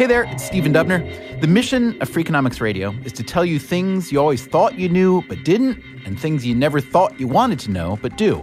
Hey there, it's Stephen Dubner. The mission of Freakonomics Radio is to tell you things you always thought you knew but didn't, and things you never thought you wanted to know but do.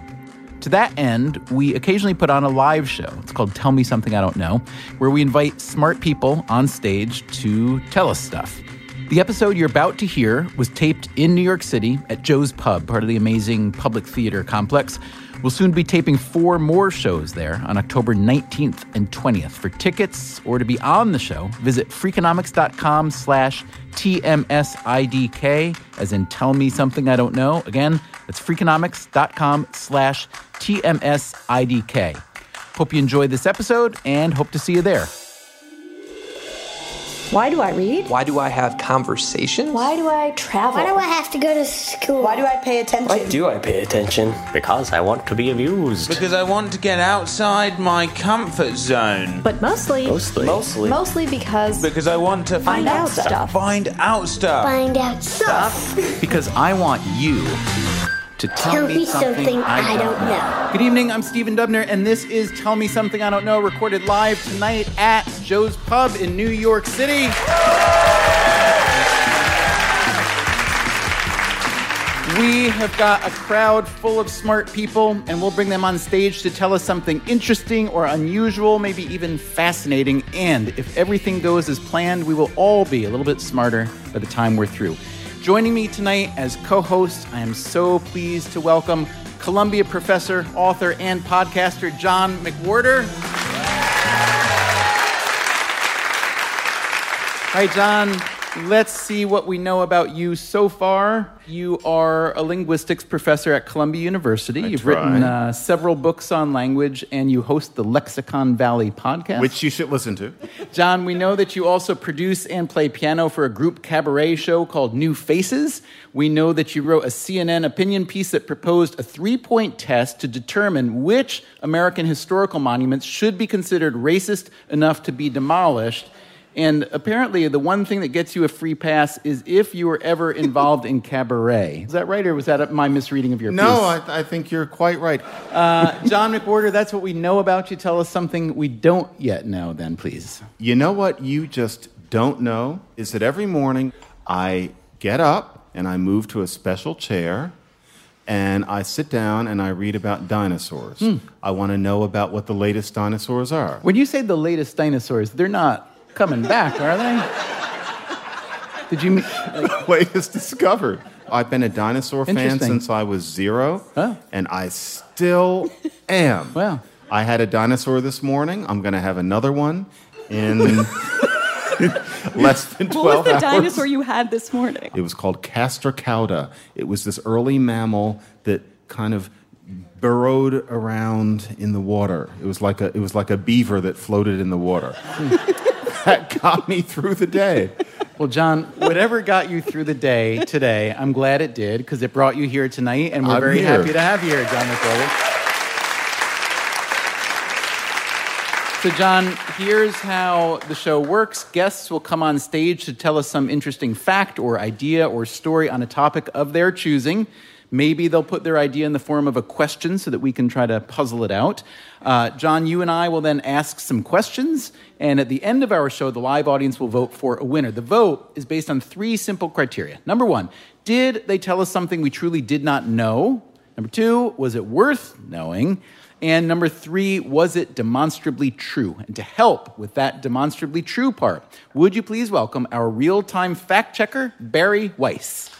To that end, we occasionally put on a live show. It's called Tell Me Something I Don't Know, where we invite smart people on stage to tell us stuff. The episode you're about to hear was taped in New York City at Joe's Pub, part of the amazing public theater complex. We'll soon be taping four more shows there on October 19th and 20th. For tickets or to be on the show, visit freakonomics.com slash TMSIDK, as in tell me something I don't know. Again, that's freakonomics.com slash TMSIDK. Hope you enjoyed this episode and hope to see you there. Why do I read? Why do I have conversations? Why do I travel? Why do I have to go to school? Why do I pay attention? Why do I pay attention? Because I want to be amused. Because I want to get outside my comfort zone. But mostly, Mostly. Mostly. mostly because Because I want to Find out stuff. Find out stuff. Find out stuff. Because I want you to tell, Tell me something I don't know. Good evening, I'm Stephen Dubner, and this is Tell Me Something I Don't Know, recorded live tonight at Joe's Pub in New York City. We have got a crowd full of smart people, and we'll bring them on stage to tell us something interesting or unusual, maybe even fascinating. And if everything goes as planned, we will all be a little bit smarter by the time we're through. Joining me tonight as co host, I am so pleased to welcome Columbia professor, author, and podcaster John McWhorter. Hi, John. Let's see what we know about you so far. You are a linguistics professor at Columbia University. You've written uh, several books on language, and you host the Lexicon Valley podcast. which you should listen to. John, we know that you also produce and play piano for a group cabaret show called New Faces. We know that you wrote a CNN opinion piece that proposed a three point test to determine which American historical monuments should be considered racist enough to be demolished. And apparently, the one thing that gets you a free pass is if you were ever involved in cabaret. Is that right, or was that my misreading of your No, piece? I, I think you're quite right. Uh, John McWhorter, that's what we know about you. Tell us something we don't yet know, then, please. You know what you just don't know is that every morning I get up and I move to a special chair and I sit down and I read about dinosaurs. I want to know about what the latest dinosaurs are. When you say the latest dinosaurs, they're not coming back, are they? Did you mean? like, latest discovered. I've been a dinosaur fan since I was zero, Oh. and I still am. Wow. I had a dinosaur this morning. I'm going to have another one in less than 12 what was the hours. dinosaur you had this morning? It was called Castorocauda. It was this early mammal that kind of burrowed around in the water. It was like a it was like a beaver that floated in the water. Hmm. That got me through the day. Well, John, whatever got you through the day today, I'm glad it did because it brought you here tonight, and we're I'm very here. happy to have you here, John McWhorter. So, John, here's how the show works. Guests will come on stage to tell us some interesting fact or idea or story on a topic of their choosing. Maybe they'll put their idea in the form of a question so that we can try to puzzle it out. Uh, John, you and I will then ask some questions, and at the end of our show, the live audience will vote for a winner. The vote is based on three simple criteria. Number one, did they tell us something we truly did not know? Number two, was it worth knowing? And number three, was it demonstrably true? And to help with that demonstrably true part, would you please welcome our real time fact checker, Bari Weiss?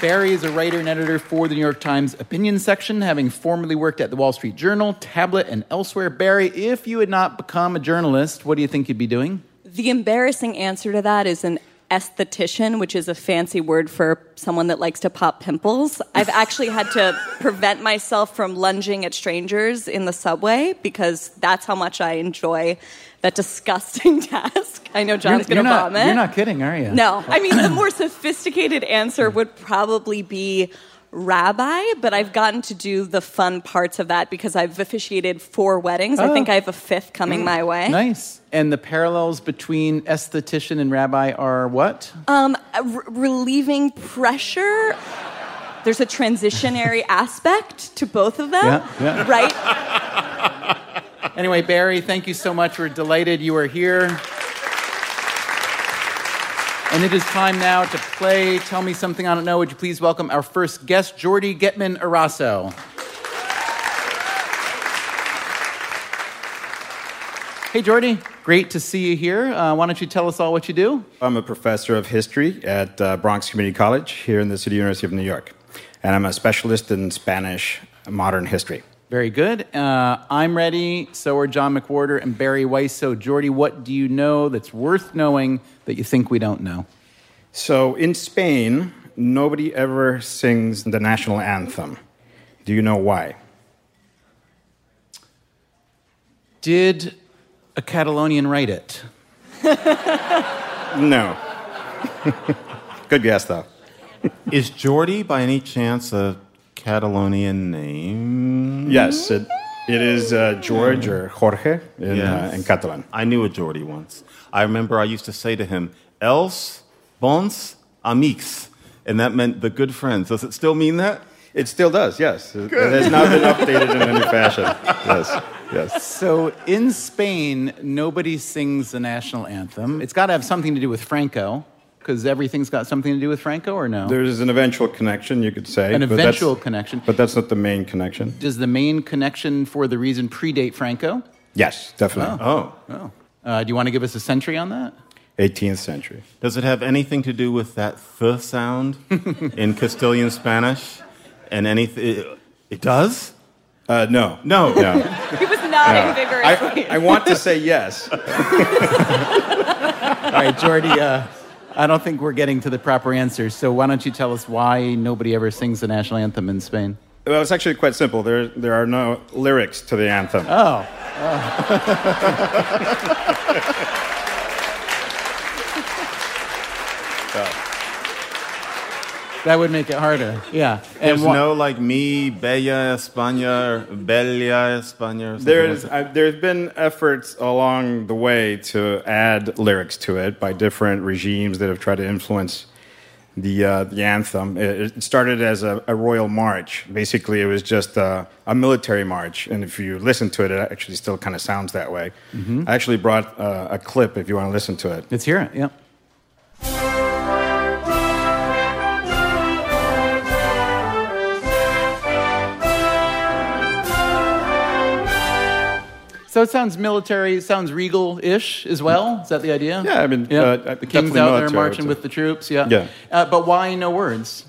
Bari is a writer and editor for the New York Times opinion section, having formerly worked at the Wall Street Journal, Tablet, and elsewhere. Bari, if you had not become a journalist, what do you think you'd be doing? The embarrassing answer to that is an esthetician, which is a fancy word for someone that likes to pop pimples. I've actually had to prevent myself from lunging at strangers in the subway because that's how much I enjoy that disgusting task. I know John's going to vomit. You're not kidding, are you? No, I mean the more sophisticated answer would probably be rabbi, but I've gotten to do the fun parts of that because I've officiated four weddings. I Oh. think I have a fifth coming my way. Nice. And the parallels between esthetician and rabbi are what? Um, r- relieving pressure. There's a transitionary aspect to both of them, Yeah, yeah. right? Anyway, Bari, thank you so much. We're delighted you are here. And it is time now to play Tell Me Something I Don't Know. Would you please welcome our first guest, Jordi Getman Eraso? Hey, Jordi. Great to see you here. Uh, why don't you tell us all what you do? I'm a professor of history at uh, Bronx Community College here in the City University of New York. And I'm a specialist in Spanish modern history. Very good. Uh, I'm ready. So are John McWhorter and Bari Weiss. So, Jordi, what do you know that's worth knowing that you think we don't know? So in Spain, nobody ever sings the national anthem. Do you know why? Did a Catalonian write it? No. Good guess, though. Is Jordi by any chance a Catalonian name? Yes, it, it is uh, George or Jorge in, Yes. uh, in Catalan. I knew a Jordi once. I remember I used to say to him, Els bons amics. And that meant the good friends. Does it still mean that? It still does, yes. It, it has not been updated in any fashion. Yes, yes. So, in Spain, nobody sings the national anthem. It's got to have something to do with Franco, because everything's got something to do with Franco, or no? There's an eventual connection, you could say. An but eventual connection. But that's not the main connection. Does the main connection for the reason predate Franco? Yes, definitely. Oh. Oh. Uh, do you want to give us a century on that? 18th century. Does it have anything to do with that th sound in Castilian Spanish? And anything? It, it does? Uh, no. No. No. He was nodding I, vigorously. I want to say yes. All right, Jordi, uh, I don't think we're getting to the proper answer. So, why don't you tell us why nobody ever sings the national anthem in Spain? Well, it's actually quite simple. There, there are no lyrics to the anthem. Oh. oh. That would make it harder. Yeah. There's wha- no like me, bella España, or bella España. or something There's, like that? uh, there's been efforts along the way to add lyrics to it by different regimes that have tried to influence the, uh, the anthem. It, it started as a, a royal march. Basically, it was just a, a military march. And if you listen to it, it actually still kind of sounds that way. I actually brought uh, a clip if you want to listen to it. Let's hear it. Yeah. So it sounds military, it sounds regal ish as well. Is that the idea? Yeah, I mean, yeah. uh, the king's out there marching with the troops. Yeah. Yeah. Uh, but why no words?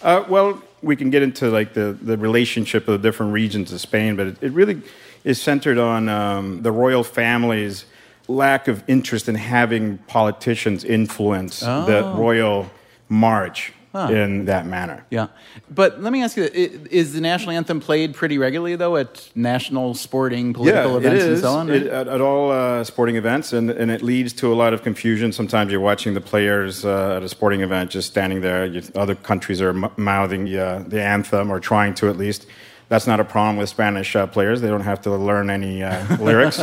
Uh, well, we can get into like the, the relationship of the different regions of Spain, but it, it really is centered on um, the royal family's lack of interest in having politicians influence the Oh. royal march in that manner. Yeah. But let me ask you: Is the national anthem played pretty regularly though at national sporting, political yeah, events and so on? It- at, at all uh, sporting events, and, and it leads to a lot of confusion. Sometimes you're watching the players uh, at a sporting event just standing there. You, other countries are m- mouthing uh, the anthem or trying to at least. That's not a problem with Spanish uh, players. They don't have to learn any uh, lyrics.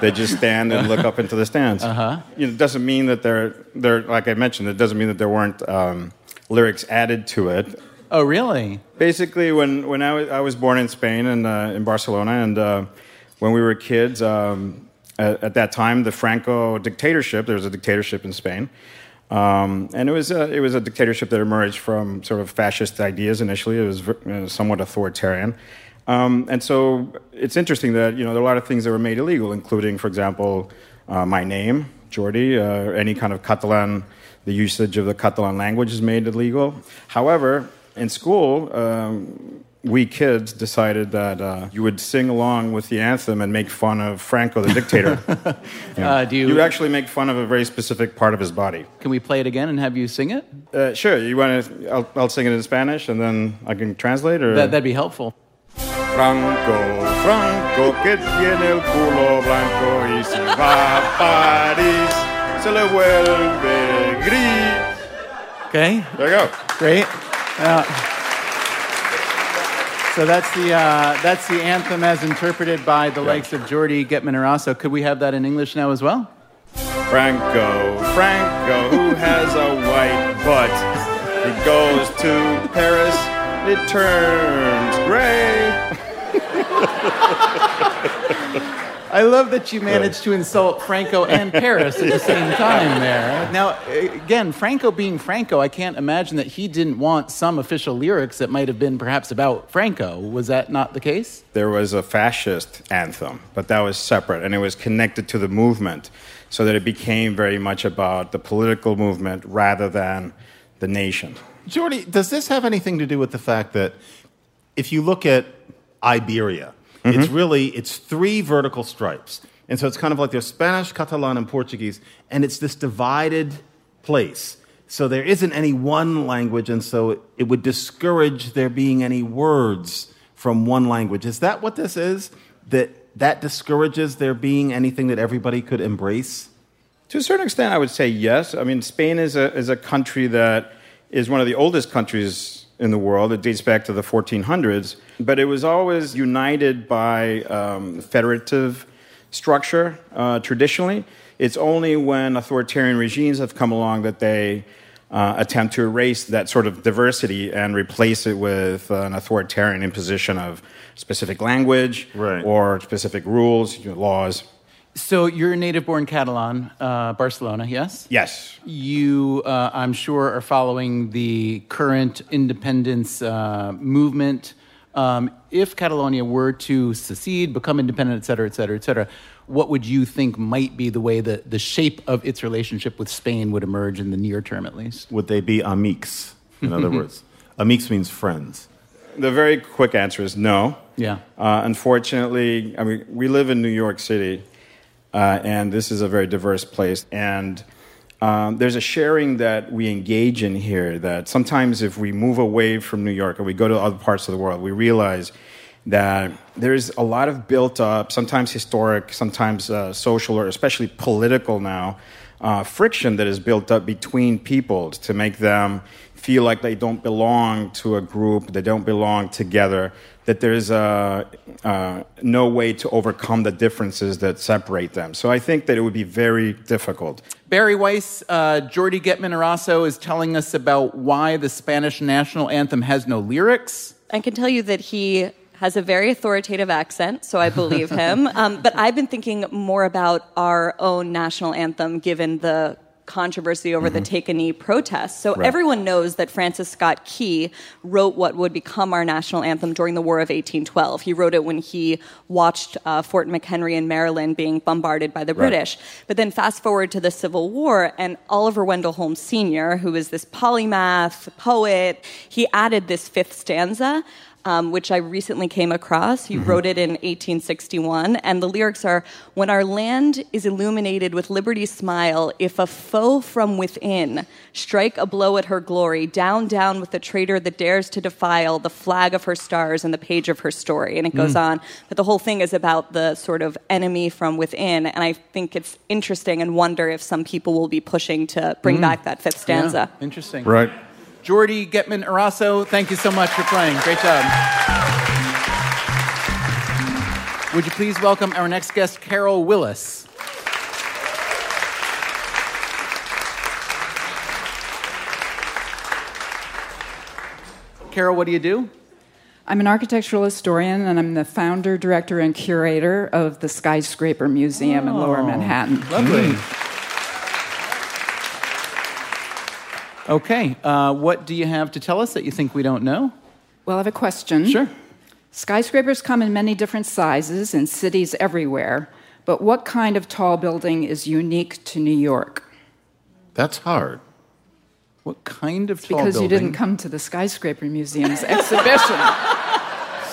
they just stand and look up into the stands. Uh-huh. You know, it doesn't mean that they're, they're, like I mentioned, it doesn't mean that there weren't um, lyrics added to it oh, really? basically when, when I, was, I was born in Spain and uh, in Barcelona, and uh, when we were kids, um, at, at that time, the Franco dictatorship, there was a dictatorship in Spain, Um, and it was, a, it was a dictatorship that emerged from sort of fascist ideas initially. It was uh, somewhat authoritarian. Um, and so it's interesting that you know there are a lot of things that were made illegal, including, for example, uh, my name, Jordi, uh, any kind of Catalan, the usage of the Catalan language is made illegal. However, in school, um, we kids decided that uh, you would sing along with the anthem and make fun of Franco, the dictator. yeah. Uh, do you- you actually make fun of a very specific part of his body. Can we play it again and have you sing it? Uh, sure, you want to? I'll, I'll sing it in Spanish and then I can translate. Or That, that'd be helpful. Franco, Franco, que tiene el culo blanco y si va a París, se le vuelve gris. Okay, There you go. great. Yeah. So that's the uh, that's the anthem as interpreted by the likes of Jordi Getman Eraso. Could we have that in English now as well? Franco, Franco, who has a white butt. He goes to Paris, it turns gray. I love that you managed to insult Franco and Paris at the same time there. Now, again, Franco being Franco, I can't imagine that he didn't want some official lyrics that might have been perhaps about Franco. Was that not the case? There was a fascist anthem, but that was separate, and it was connected to the movement, so that it became very much about the political movement rather than the nation. Jordi, does this have anything to do with the fact that if you look at Iberia, it's mm-hmm. really it's three vertical stripes, and so it's kind of like there's Spanish, Catalan, and Portuguese, and it's this divided place. So there isn't any one language, and so it, it would discourage there being any words from one language. Is that what this is? That that discourages there being anything that everybody could embrace? To a certain extent, I would say yes. I mean, Spain is a, is a country that is one of the oldest countries in the world. It dates back to the 1400s, but it was always united by um, federative structure uh, traditionally. It's only when authoritarian regimes have come along that they uh, attempt to erase that sort of diversity and replace it with an authoritarian imposition of specific language Right. or specific rules, you know, laws. So you're a native-born Catalan, uh, Barcelona, yes? Yes, You, uh, I'm sure, are following the current independence uh, movement. Um, if Catalonia were to secede, become independent, et cetera, et cetera, et cetera, what would you think might be the way that the shape of its relationship with Spain would emerge in the near term, at least? Would they be amics? In other words, amics means friends. the very quick answer is no. Yeah. Uh, unfortunately, I mean, we live in New York City, uh, and this is a very diverse place. And um, there's a sharing that we engage in here that sometimes if we move away from New York and we go to other parts of the world, we realize that there's a lot of built up, sometimes historic, sometimes uh, social, or especially political now, uh, friction that is built up between peoples to make them feel like they don't belong to a group, they don't belong together, that there's uh, uh, no way to overcome the differences that separate them. So I think that it would be very difficult. Bari Weiss, uh, Jordi Getman Eraso is telling us about why the Spanish national anthem has no lyrics. I can tell you that he has a very authoritative accent, so I believe him. Um, but I've been thinking more about our own national anthem, given the controversy over the Take a Knee protests. So everyone knows that Francis Scott Key wrote what would become our national anthem during the War of 1812. He wrote it when he watched uh, Fort McHenry in Maryland being bombarded by the British. But then fast forward to the Civil War, and Oliver Wendell Holmes Sr., who is this polymath, poet, he added this fifth stanza um, which I recently came across. He wrote it in 1861, and the lyrics are When our land is illuminated with liberty's smile, if a foe from within strike a blow at her glory, down, down with the traitor that dares to defile the flag of her stars and the page of her story. And it goes on. But the whole thing is about the sort of enemy from within, and I think it's interesting and wonder if some people will be pushing to bring back that fifth stanza. Yeah, interesting. Right. Jordi Getman Eraso, thank you so much for playing. Great job. Would you please welcome our next guest, Carol Willis? Carol, what do you do? I'm an architectural historian, and I'm the founder, director, and curator of the Skyscraper Museum in Lower oh, Manhattan. Lovely. Hmm. Okay, uh, what do you have to tell us that you think we don't know? Well, I have a question. Sure. Skyscrapers come in many different sizes in cities everywhere, but what kind of tall building is unique to New York? That's hard. What kind of tall building? Because you didn't come to the Skyscraper Museum's exhibition.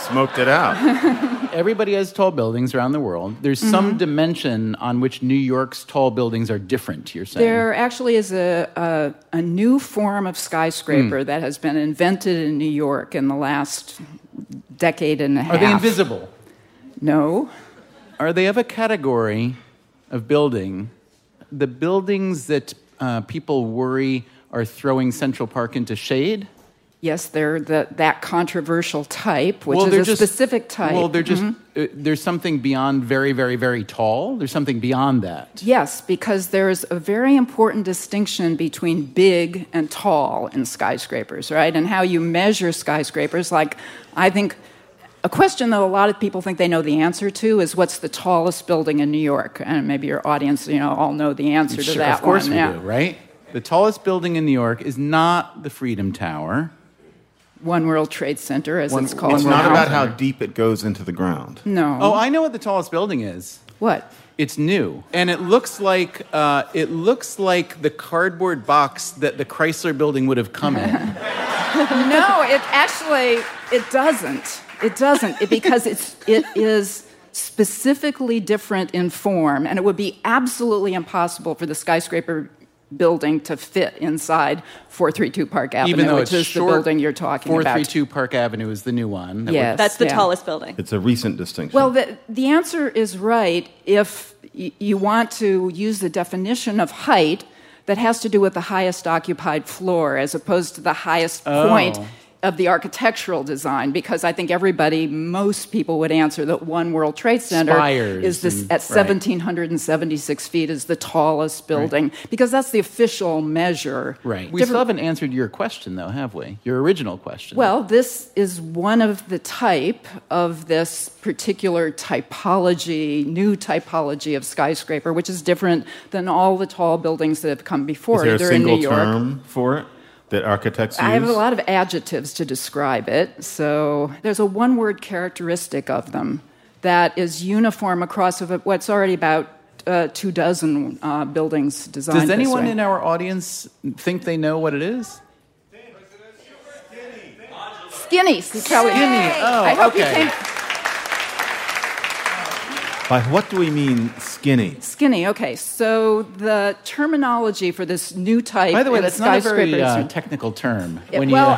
Smoked it out. Everybody has tall buildings around the world. There's Mm-hmm. some dimension on which New York's tall buildings are different, you're saying. There actually is a, a, a new form of skyscraper Hmm. that has been invented in New York in the last decade and a half. Are they invisible? No. Are they of a category of building, the buildings that uh, people worry are throwing Central Park into shade? Yes, they're the, that controversial type, which Well, is a just- specific type. Well, they're just, Mhm. uh, there's something beyond very, very, very tall. There's something beyond that. Yes, because there's a very important distinction between big and tall in skyscrapers, right? And how you measure skyscrapers. Like, I think a question that a lot of people think they know the answer to is what's the tallest building in New York? And maybe your audience, you know, all know the answer to that of course one. we yeah. do, right? The tallest building in New York is not the Freedom Tower. One World Trade Center, as One- it's called. It's not now- about how deep it goes into the ground. No. Oh, I know what the tallest building is. What? It's new, and it looks like uh, it looks like the cardboard box that the Chrysler Building would have come in. no, it actually it doesn't. It doesn't it, because it's it is specifically different in form, and it would be absolutely impossible for the skyscraper building to fit inside 432 Park Avenue, Even though which it's is short, the building you're talking about. 432 Park Avenue is the new one. that Yes. That's the yeah. tallest building. It's a recent distinction. Well, the, the answer is right if y- you want to use the definition of height that has to do with the highest occupied floor as opposed to the highest Oh. point of the architectural design because I think everybody, most people would answer that One World Trade Center Spires is this, and- at right. 1,776 feet is the tallest building because that's the official measure. Right. We Different- still haven't answered your question, though, have we? Your original question. well, this is one of the type of this particular typology, new typology of skyscraper, which is different than all the tall buildings that have come before, is there a either in single New York. term for it that architects use? I have a lot of adjectives to describe it. So there's a one word characteristic of them that is uniform across of what's already about uh, two dozen uh, buildings designed. Does anyone this way. in our audience think they know what it is? Skinny. See, Kelly. Skinny. Oh, I hope you okay. came. By what do we mean skinny? Skinny. Okay, so the terminology for this new type. By the way, in that's not a very uh, technical term. Yeah, when well,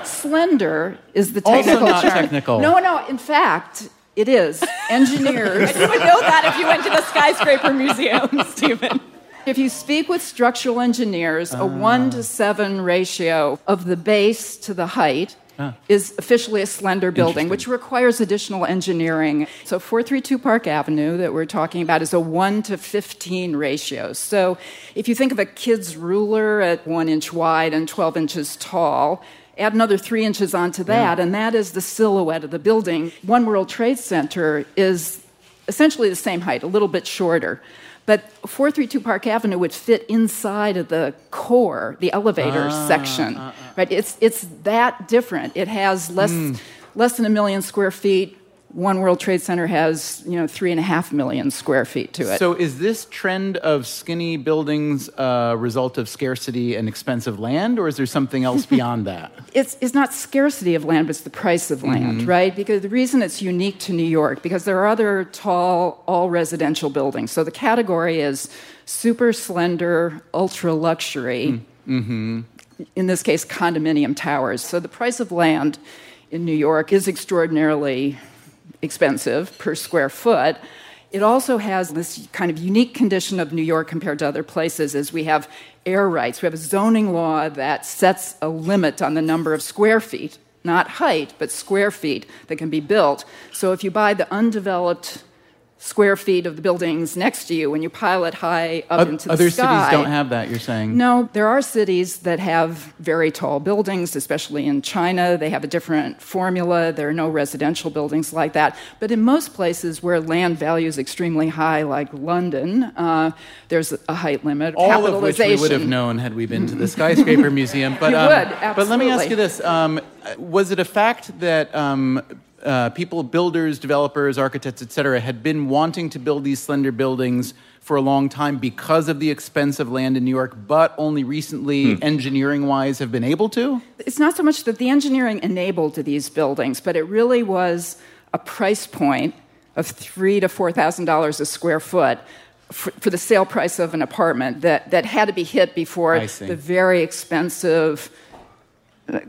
you, slender is the Also technical not term. technical. No, no. In fact, it is. Engineers. You would know that if you went to the skyscraper museum, Stephen. If you speak with structural engineers, Ah. a one to seven ratio of the base to the height Ah. is officially a slender building, which requires additional engineering. So 432 Park Avenue that we're talking about is a 1 to 15 ratio. So if you think of a kid's ruler at 1 inch wide and 12 inches tall, add another 3 inches onto that, and that is the silhouette of the building. One World Trade Center is essentially the same height, a little bit shorter. But 432 Park Avenue would fit inside of the core, the elevator Ah, section. Right? It's, it's that different. It has less, Hmm. less than a million square feet. One World Trade Center has, you know, three and a half million square feet to it. so is this trend of skinny buildings a result of scarcity and expensive land, or is there something else beyond that? it's, it's not scarcity of land, but it's the price of land, Mm-hmm. right? Because the reason it's unique to New York, because there are other tall, all residential buildings. So the category is super slender, ultra luxury. Mm-hmm. In this case, condominium towers. So the price of land in New York is extraordinarily expensive per square foot. It also has this kind of unique condition of New York compared to other places is we have air rights. We have a zoning law that sets a limit on the number of square feet, not height, but square feet that can be built. So if you buy the undeveloped square feet of the buildings next to you when you pile it high up O- into other the sky. Other cities don't have that. You're saying No, there are cities that have very tall buildings, especially in China. They have a different formula. There are no residential buildings like that. But in most places where land value is extremely high, like London, uh, there's a height limit. all of which we would have known had we been to the skyscraper museum. But You um, would, But let me ask you this: um, Was it a fact that um, uh, people, builders, developers, architects, et cetera, had been wanting to build these slender buildings for a long time because of the expense of land in New York, but only recently, engineering-wise, have been able to? It's not so much that the engineering enabled these buildings, but it really was a price point of three to four thousand dollars a square foot for, for the sale price of an apartment that, that had to be hit before the very expensive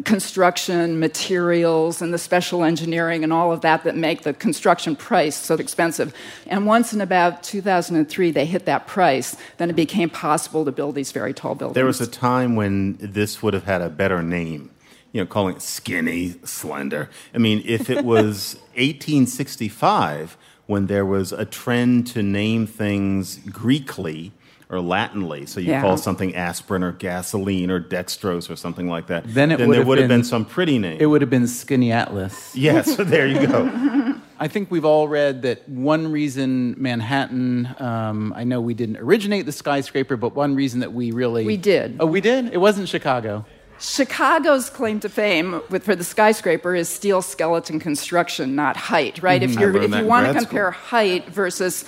construction materials and the special engineering and all of that that make the construction price so expensive. And once in about 2003 they hit that price, then it became possible to build these very tall buildings. There was a time when this would have had a better name. You know, calling it skinny, slender. I mean, if it was 1865 when there was a trend to name things Greekly or Latinly, so you Yeah. call something aspirin or gasoline or dextrose or something like that, Then it would there have would have been- been some pretty name. It would have been Skinny Atlas. yes, there you go. I think we've all read that one reason Manhattan, um, I know we didn't originate the skyscraper, but one reason that we really. We did. Oh, we did? It wasn't Chicago. Chicago's claim to fame with, for the skyscraper is steel skeleton construction, not height, right? If, I you're, if you want to grad compare height versus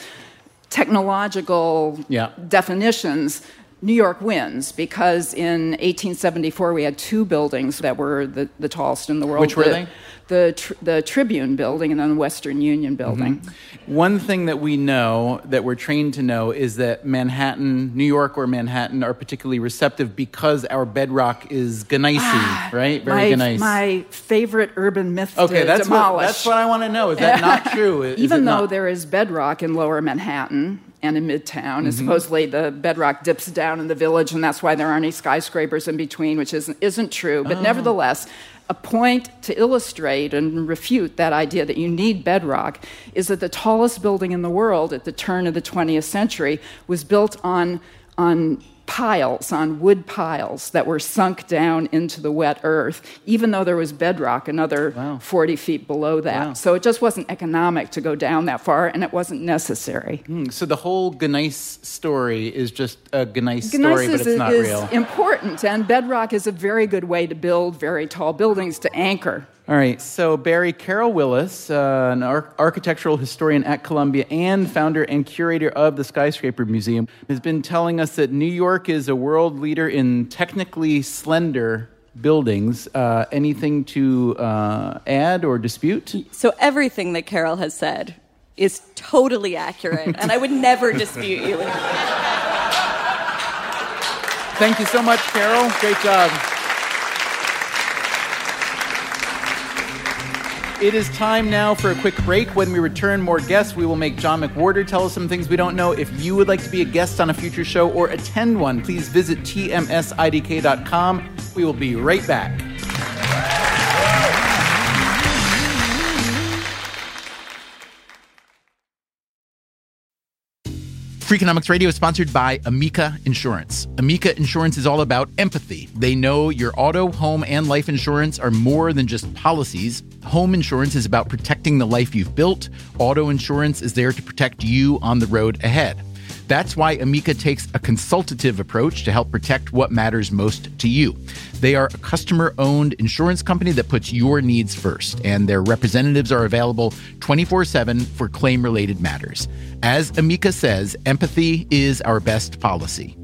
technological Yeah. definitions, New York wins because in 1874 we had two buildings that were the, the tallest in the world. Which were the, they? The, the Tribune building and then the Western Union building. Mm-hmm. One thing that we know, that we're trained to know, is that Manhattan, New York or Manhattan, are particularly receptive because our bedrock is gneissy, right? Very Ah, my, gneiss. my favorite urban myth okay, that's what, that's what I want to know. Is that not true? Is Even though not? there is bedrock in lower Manhattan and in Midtown, Mm-hmm. and supposedly the bedrock dips down in the village, and that's why there aren't any skyscrapers in between, which isn't, isn't true. Oh. But nevertheless, a point to illustrate and refute that idea that you need bedrock is that the tallest building in the world at the turn of the 20th century was built on, on piles, on wood piles that were sunk down into the wet earth, even though there was bedrock another 40 feet below that. Wow. So it just wasn't economic to go down that far, and it wasn't necessary. Hmm, so the whole gneiss story is just a gneiss Gneiss story, but it's not is real. important, and bedrock is a very good way to build very tall buildings to anchor. All right, so Bari Carol Willis, uh, an ar- architectural historian at Columbia and founder and curator of the Skyscraper Museum, has been telling us that New York is a world leader in technically slender buildings. Uh, anything to uh, add or dispute? So everything that Carol has said is totally accurate, and I would never dispute you. Thank you so much, Carol. Great job. It is time now for a quick break. When we return, more guests. We will make John McWhorter tell us some things we don't know. If you would like to be a guest on a future show or attend one, please visit tmsidk.com. We will be right back. Freakonomics Radio is sponsored by Amica Insurance. Amica Insurance is all about empathy. They know your auto, home, and life insurance are more than just policies. Home insurance is about protecting the life you've built. Auto insurance is there to protect you on the road ahead. That's why Amica takes a consultative approach to help protect what matters most to you. They are a customer owned insurance company that puts your needs first, and their representatives are available 24 7 for claim related matters. As Amica says, empathy is our best policy.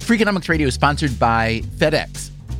Freakonomics Radio is sponsored by FedEx.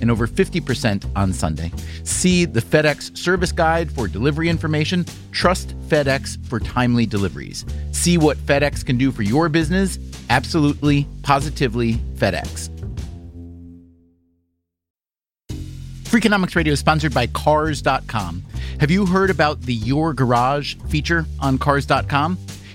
and over 50% on Sunday. See the FedEx service guide for delivery information. Trust FedEx for timely deliveries. See what FedEx can do for your business Absolutely, positively FedEx. Freakonomics Radio is sponsored by Cars.com. Have you heard about the Your Garage feature on Cars.com?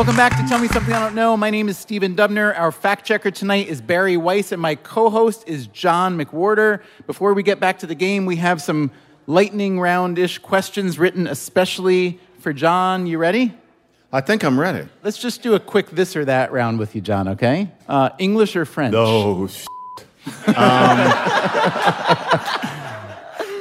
Welcome back to Tell Me Something I Don't Know. My name is Stephen Dubner. Our fact checker tonight is Bari Weiss, and my co host is John McWhorter. Before we get back to the game, we have some lightning round ish questions written especially for John. You ready? I think I'm ready. Let's just do a quick this or that round with you, John, okay? Uh, English or French? No, um,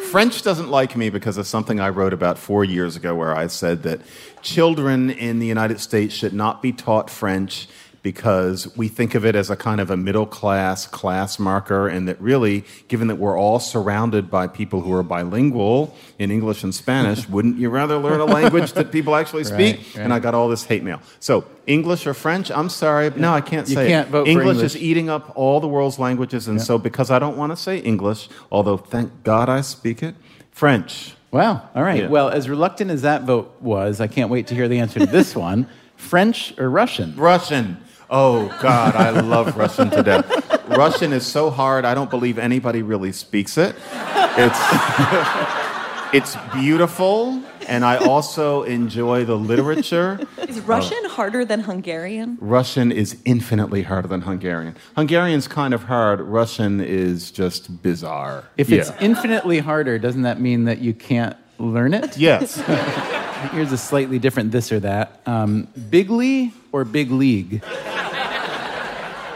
French doesn't like me because of something I wrote about four years ago where I said that children in the United States should not be taught French because we think of it as a kind of a middle class class marker, and that really, given that we're all surrounded by people who are bilingual in English and Spanish, wouldn't you rather learn a language that people actually speak? Right, right. And I got all this hate mail. So, English or French? I'm sorry. No, I can't You say can't it. vote for English English. is eating up all the world's languages, and so because I don't want to say English, although thank God I speak it, French. Wow. All right. Yeah. Well, as reluctant as that vote was, I can't wait to hear the answer to this one French or Russian? Russian. Oh God, I love Russian to death. Russian is so hard. I don't believe anybody really speaks it. It's it's beautiful, and I also enjoy the literature. Is Russian harder than Hungarian? Russian is infinitely harder than Hungarian. Hungarian's kind of hard. Russian is just bizarre. If it's infinitely harder, doesn't that mean that you can't learn it? yes, Here's a slightly different this or that. Um, Bigly or Big League?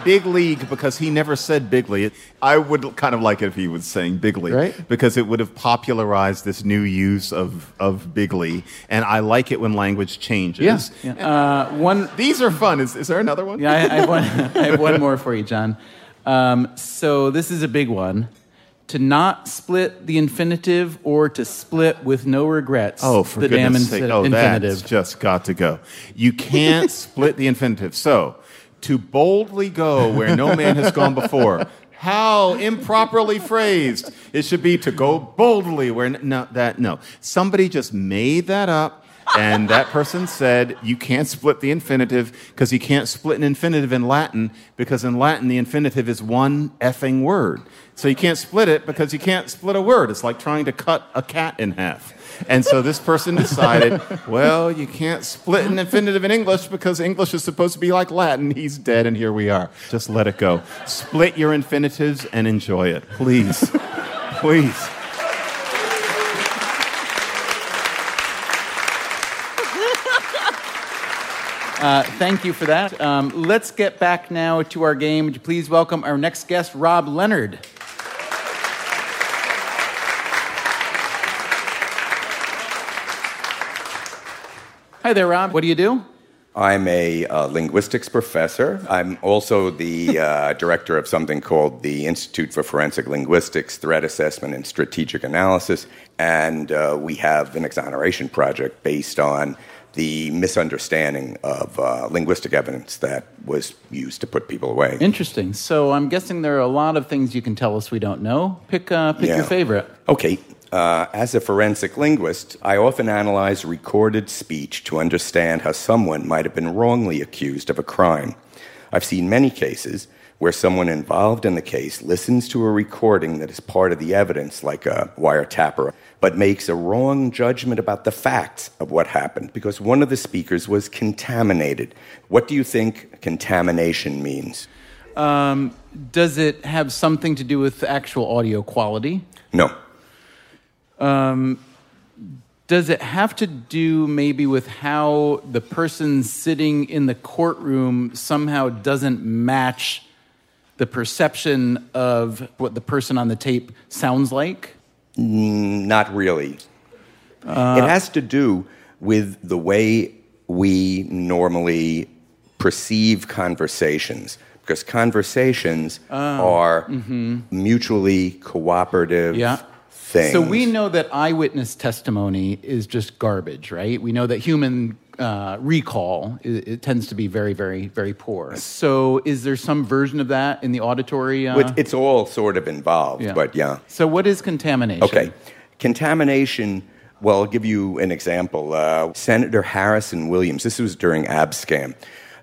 big league because he never said bigly. I would kind of like it if he was saying bigly, Right. Because it would have popularized this new use of of bigly, and I like it when language changes. Yeah. Uh, one. These are fun. Is, is there another one? Yeah, I, I, have one, I have one more for you, John. Um, so this is a big one. To not split the infinitive or to split with no regrets. Oh, for the damn goodness sake! Oh, infinitive. that's just got to go. You can't split the infinitive. So, to boldly go where no man has gone before. How improperly phrased! It should be to go boldly where no that no. Somebody just made that up, and that person said you can't split the infinitive because you can't split an infinitive in Latin because in Latin the infinitive is one effing word. So you can't split it because you can't split a word. It's like trying to cut a cat in half. And so this person decided, well, you can't split an infinitive in English because English is supposed to be like Latin. He's dead, and here we are. Just let it go. Split your infinitives and enjoy it. Please. Please. Uh, thank you for that. Um, let's get back now to our game. Would you please welcome our next guest, Rob Leonard? Hi there, Rob. What do you do? I'm a uh, linguistics professor. I'm also the uh, director of something called the Institute for Forensic Linguistics, Threat Assessment, and Strategic Analysis. And uh, we have an exoneration project based on the misunderstanding of uh, linguistic evidence that was used to put people away. Interesting. So I'm guessing there are a lot of things you can tell us we don't know. Pick, uh, pick Yeah. your favorite. Okay. Uh, as a forensic linguist, I often analyze recorded speech to understand how someone might have been wrongly accused of a crime. I've seen many cases where someone involved in the case listens to a recording that is part of the evidence, like a wiretapper, but makes a wrong judgment about the facts of what happened because one of the speakers was contaminated. What do you think contamination means? Um, does it have something to do with actual audio quality? No. Um, does it have to do maybe with how the person sitting in the courtroom somehow doesn't match the perception of what the person on the tape sounds like? Not really. Uh, it has to do with the way we normally perceive conversations because conversations oh, are mm-hmm. mutually cooperative Yeah. things. So we know that eyewitness testimony is just garbage, right? We know that human uh, recall it, it tends to be very, very, very poor. So is there some version of that in the auditory? Uh, It- it's all sort of involved, yeah. but yeah. So what is contamination? Okay. Contamination, well, I'll give you an example. Uh, Senator Harrison Williams, this was during Abscam.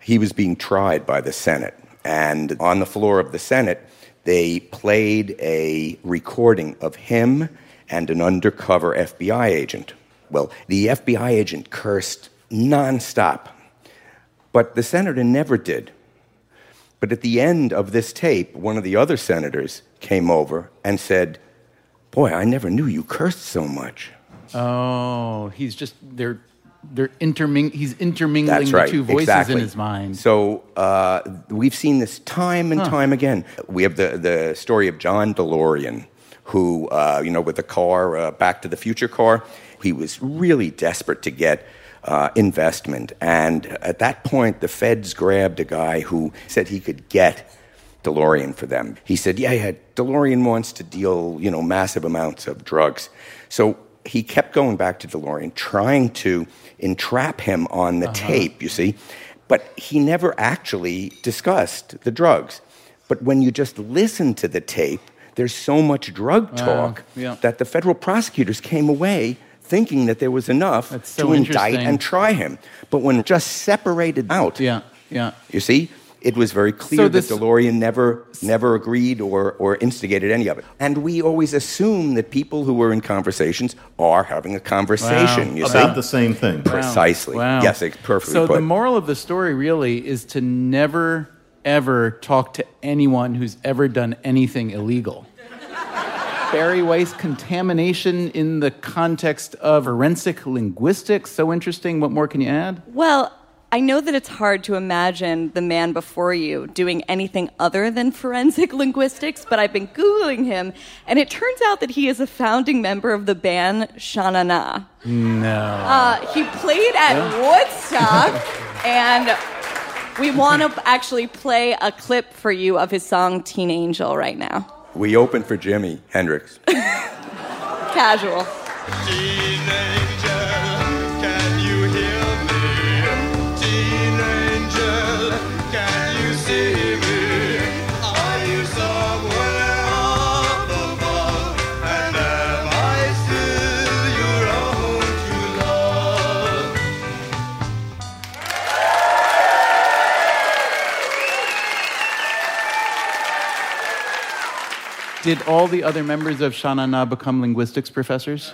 He was being tried by the Senate. And on the floor of the Senate, they played a recording of him and an undercover FBI agent. Well, the FBI agent cursed nonstop, but the senator never did. But at the end of this tape, one of the other senators came over and said, Boy, I never knew you cursed so much. Oh, he's just they're they're interming. He's intermingling That's right. the two voices exactly. in his mind. So uh, we've seen this time and Huh. time again. We have the, the story of John DeLorean, who, uh, you know, with the car, uh, Back to the Future car, he was really desperate to get uh, investment. And at that point, the feds grabbed a guy who said he could get DeLorean for them. He said, "Yeah, yeah, DeLorean wants to deal, you know, massive amounts of drugs." So he kept going back to DeLorean, trying to entrap him on the tape. You see, but he never actually discussed the drugs. But when you just listen to the tape, there's so much drug talk yeah. that the federal prosecutors came away thinking that there was enough so to indict and try him. But when just separated out, yeah, yeah. you see, it was very clear So this- that DeLorean never, never agreed or, or instigated any of it. And we always assume that people who were in conversations are having a conversation. You About see, the same thing. precisely. Wow. Yes, it's perfectly So put. the moral of the story really is to never ever talk to anyone who's ever done anything illegal. Bari Weiss, contamination in the context of forensic linguistics. So interesting. What more can you add? Well, I know that it's hard to imagine the man before you doing anything other than forensic linguistics, but I've been Googling him, and it turns out that he is a founding member of the band Shana Na. No. Uh, he played at Woodstock, and we want to actually play a clip for you of his song Teen Angel right now. We opened for Jimi Hendrix. Casual. Did all the other members of Shana Na become linguistics professors?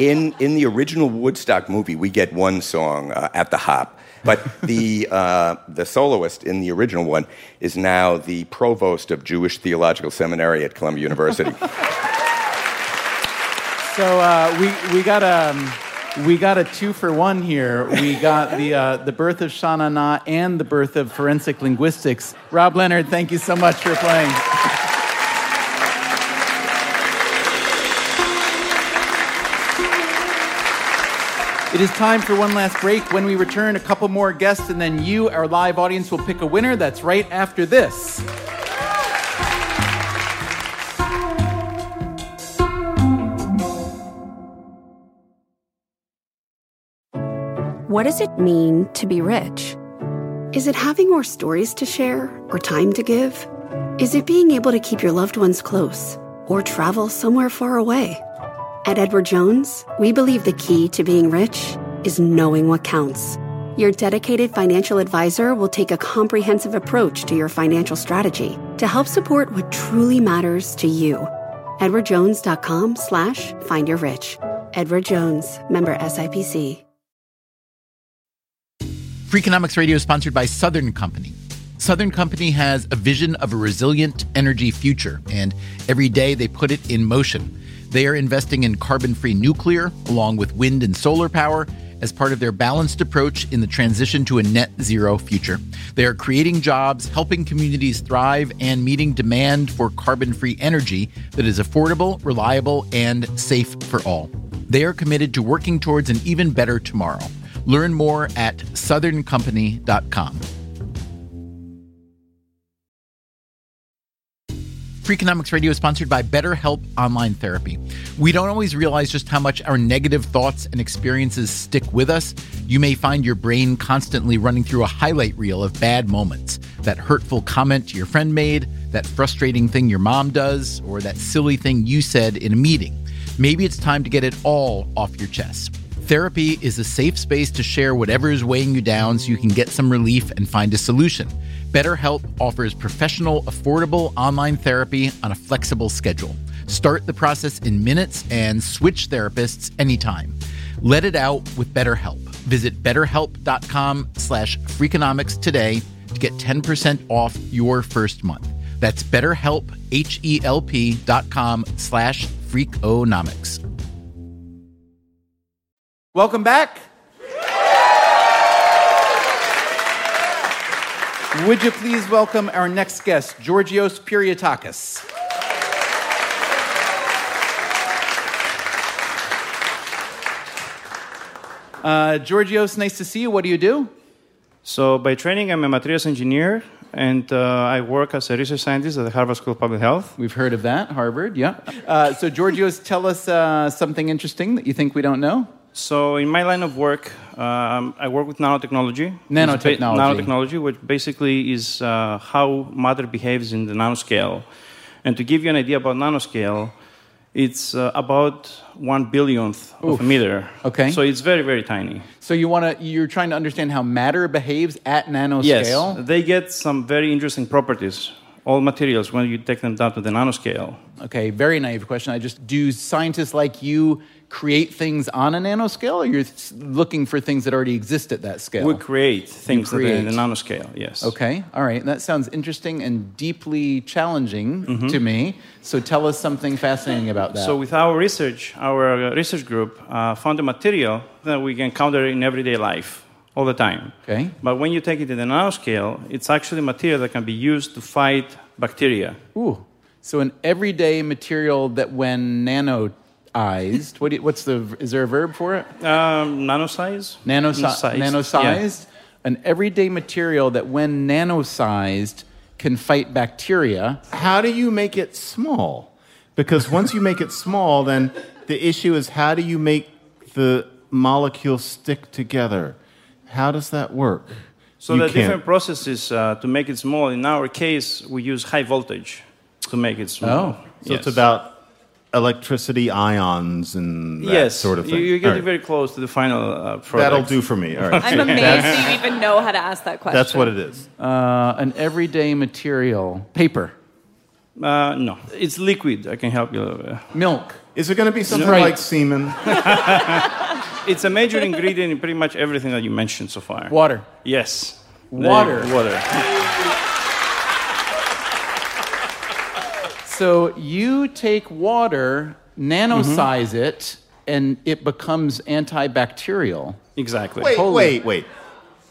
In, in the original Woodstock movie, we get one song uh, at the hop. But the, uh, the soloist in the original one is now the provost of Jewish Theological Seminary at Columbia University. So uh, we we got a we got a two for one here. We got the uh, the birth of Shana Na and the birth of forensic linguistics. Rob Leonard, thank you so much for playing. It is time for one last break. When we return, a couple more guests, and then you, our live audience, will pick a winner. That's right after this. What does it mean to be rich? Is it having more stories to share or time to give? Is it being able to keep your loved ones close or travel somewhere far away? At Edward Jones, we believe the key to being rich is knowing what counts. Your dedicated financial advisor will take a comprehensive approach to your financial strategy to help support what truly matters to you. EdwardJones.com slash find your rich. Edward Jones, member SIPC. Freakonomics Radio is sponsored by Southern Company. Southern Company has a vision of a resilient energy future, and every day they put it in motion. They are investing in carbon free nuclear, along with wind and solar power, as part of their balanced approach in the transition to a net zero future. They are creating jobs, helping communities thrive, and meeting demand for carbon free energy that is affordable, reliable, and safe for all. They are committed to working towards an even better tomorrow. Learn more at southerncompany.com. Freakonomics Radio is sponsored by BetterHelp Online Therapy. We don't always realize just how much our negative thoughts and experiences stick with us. You may find your brain constantly running through a highlight reel of bad moments that hurtful comment your friend made, that frustrating thing your mom does, or that silly thing you said in a meeting. Maybe it's time to get it all off your chest. Therapy is a safe space to share whatever is weighing you down so you can get some relief and find a solution. BetterHelp offers professional, affordable online therapy on a flexible schedule. Start the process in minutes and switch therapists anytime. Let it out with BetterHelp. Visit betterhelp.com slash freakonomics today to get 10% off your first month. That's betterhelp, H-E-L-P dot com slash freakonomics. Welcome back. Would you please welcome our next guest, Georgios Pyrgiotakis? Uh, Georgios, nice to see you. What do you do? So, by training, I'm a materials engineer, and uh, I work as a research scientist at the Harvard School of Public Health. We've heard of that, Harvard, yeah. Uh, so, Georgios, tell us uh, something interesting that you think we don't know. So, in my line of work, um, I work with nanotechnology. Nanotechnology. nanotechnology, which basically is uh, how matter behaves in the nanoscale. And to give you an idea about nanoscale, it's uh, about one billionth Oof. of a meter. Okay. So it's very, very tiny. So you want to you're trying to understand how matter behaves at nanoscale? Yes, they get some very interesting properties. All materials when you take them down to the nanoscale. Okay, very naive question. I just do scientists like you create things on a nanoscale, or you're looking for things that already exist at that scale? We create things create. at the, the nanoscale. Yes. Okay. All right. That sounds interesting and deeply challenging Mhm. to me. So tell us something fascinating about that. So with our research, our uh, research group uh, found a material that we can encounter in everyday life all the time. Okay. But when you take it to the nanoscale, it's actually material that can be used to fight bacteria. Ooh. So an everyday material that when nanoized, what you, what's the is there a verb for it? Um, nanosize. Nanosi- Sized, nanosized. An everyday material that when nanosized can fight bacteria. How do you make it small? Because once you make it small, then the issue is how do you make the molecules stick together? How does that work? So You the can't. different processes uh, to make it small. In our case, we use high voltage to make it small. Oh, so it's about electricity ions and that yes, sort of you- thing. You're getting right. very close to the final uh, product. That'll do for me. All right. I'm amazed That's- you even know how to ask that question. That's what it is. Uh, an everyday material. Paper. Uh, no, it's liquid. I can help you. a little bit. Milk. Is it going to be something Right. like semen? It's a major ingredient in pretty much everything that you mentioned so far. Water. Yes. Water. The- Water. So you take water, nanosize it, and it becomes antibacterial. Exactly. Wait, wait, wait.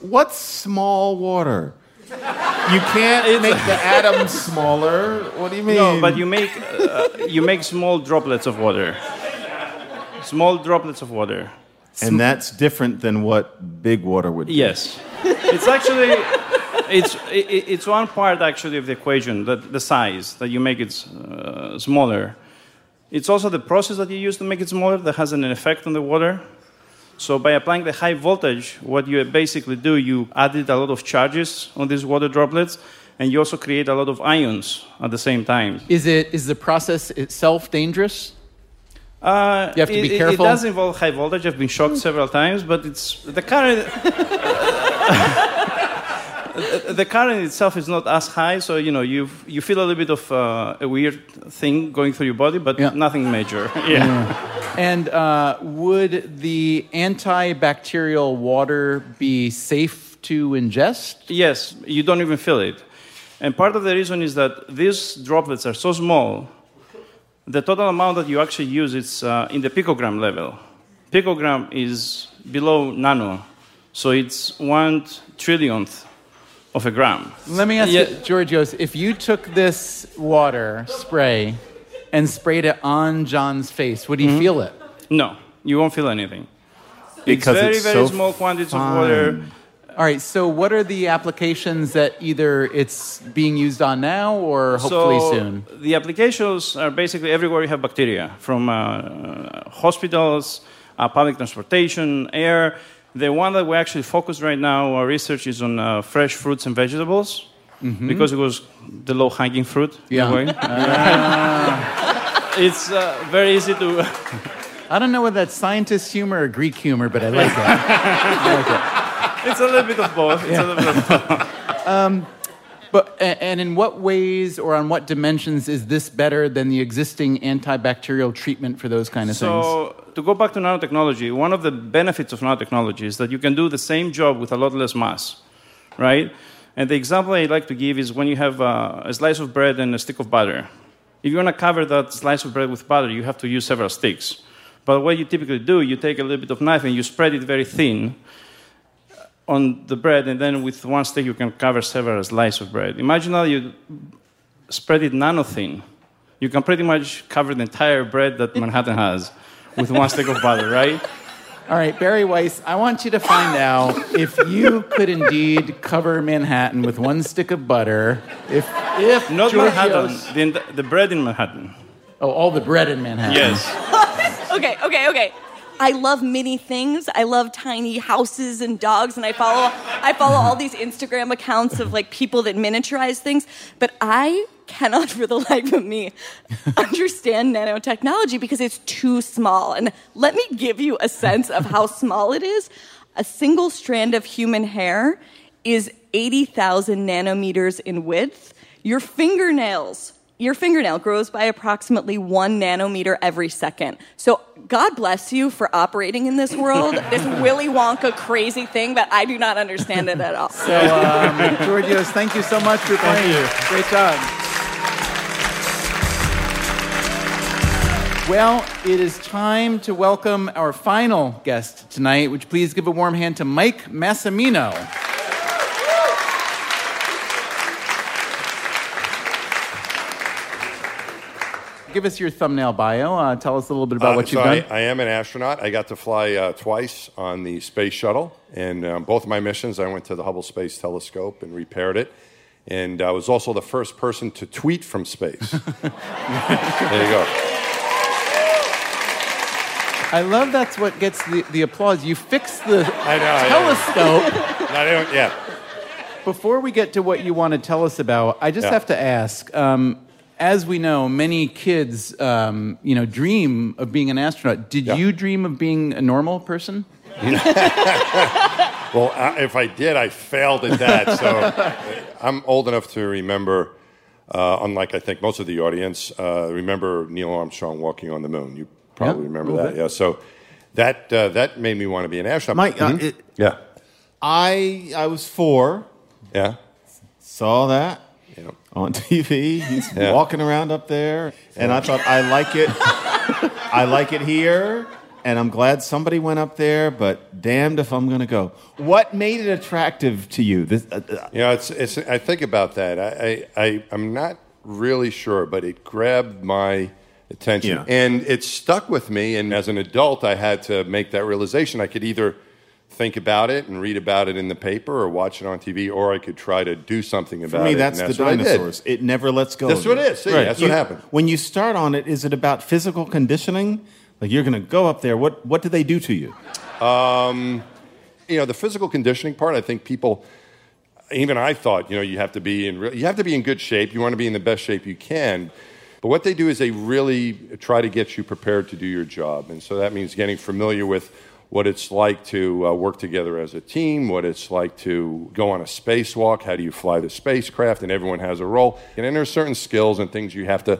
What's small water? You can't make the atoms smaller. What do you mean? No, but you make uh, you make small droplets of water. Small droplets of water. And that's different than what big water would be. Yes, it's actually it's it, it's one part actually of the equation that the size that you make it uh, smaller. It's also the process that you use to make it smaller that has an effect on the water. So by applying the high voltage, what you basically do, you added a lot of charges on these water droplets, and you also create a lot of ions at the same time. Is it is the process itself dangerous? Uh, You have to it, be careful. It does involve high voltage. I've been shocked several times, but it's the current. the current itself is not as high, so you know you you feel a little bit of uh, a weird thing going through your body, but nothing major. yeah. And uh, would the antibacterial water be safe to ingest? Yes, you don't even feel it. And part of the reason is that these droplets are so small, the total amount that you actually use is uh, in the picogram level. Picogram is below nano, so it's one trillionth of a gram. Let me ask Yeah. you, Georgios, if you took this water spray and sprayed it on John's face, would he Mhm. feel it? No, you won't feel anything. Because it's very, it's very so small quantities of water. All right, so what are the applications that either it's being used on now or hopefully so soon? The applications are basically everywhere you have bacteria, from uh, hospitals, uh, public transportation, air. The one that we actually focus right now, our research is on uh, fresh fruits and vegetables Mhm. because it was the low hanging fruit. Yeah. way. it's uh, very easy to. I don't know whether that's scientist humor or Greek humor, but I like that. I like it. It's a little bit of both. It's a little bit of both. Um, but and in what ways or on what dimensions is this better than the existing antibacterial treatment for those kind of things? To go back to nanotechnology, one of the benefits of nanotechnology is that you can do the same job with a lot less mass, right? And the example I like to give is when you have a slice of bread and a stick of butter. If you want to cover that slice of bread with butter, you have to use several sticks. But what you typically do, you take a little bit of knife and you spread it very thin on the bread, and then with one stick you can cover several slices of bread. Imagine now you spread it nano thin. You can pretty much cover the entire bread that Manhattan has with one stick of butter, right? All right, Bari Weiss, I want you to find out if you could indeed cover Manhattan with one stick of butter. If if Not Georgios- Manhattan, the, the bread in Manhattan. Oh, all the bread in Manhattan. Yes. okay, okay, okay. I love many things. I love tiny houses and dogs, and I follow I follow all these Instagram accounts of like people that miniaturize things. But I cannot, for the life of me, understand nanotechnology because it's too small. And let me give you a sense of how small it is. A single strand of human hair is eighty thousand nanometers in width. Your fingernails your fingernail grows by approximately one nanometer every second. So, God bless you for operating in this world, this Willy Wonka crazy thing, but I do not understand it at all. So, um, Georgios, thank you so much for playing. you. Great job. Well, it is time to welcome our final guest tonight. Would you please give a warm hand to Mike Massimino? Give us your thumbnail bio. Uh, tell us a little bit about Uh, what so you've I, done. I am an astronaut. I got to fly uh, twice on the space shuttle, and um, both of my missions, I went to the Hubble Space Telescope and repaired it. And I was also the first person to tweet from space. there you go. I love that's what gets the, the applause. You fix the I know. I know. telescope. I don't, yeah. Before we get to what you want to tell us about, I just Yeah. have to ask. Um, as we know, many kids, um, you know, dream of being an astronaut. Did you dream of being a normal person? Well, I, if I did, I failed at that. So I'm old enough to remember, uh, unlike I think most of the audience, uh, remember Neil Armstrong walking on the moon. You probably Yeah, remember that. bit. Yeah. So that uh, that made me want to be an astronaut. Mike, uh, Mhm. it- yeah. I I was four. Yeah. Saw that on TV. He's Yeah. walking around up there, and I thought I like it. I like it here, and I'm glad somebody went up there. But damned if I'm going to go. What made it attractive to you? This, uh, uh, You know, it's, it's, I think about that. I, I, I, I'm not really sure, but it grabbed my attention. Yeah. And it stuck with me. And as an adult, I had to make that realization. I could either think about it and read about it in the paper or watch it on TV, or I could try to do something about it. For me, it. that's, the what dinosaurs. It never lets go. That's what it is. See, that's what You- happened. When you start on it, is it about physical conditioning? Like you're going to go up there. What what do they do to you? Um, you know, the physical conditioning part. I think people, even I thought, you know, you have to be in you have to be in good shape. You want to be in the best shape you can. But what they do is they really try to get you prepared to do your job, and so that means getting familiar with what it's like to uh, work together as a team, what it's like to go on a spacewalk, how do you fly the spacecraft, and everyone has a role. And then there's certain skills and things you have to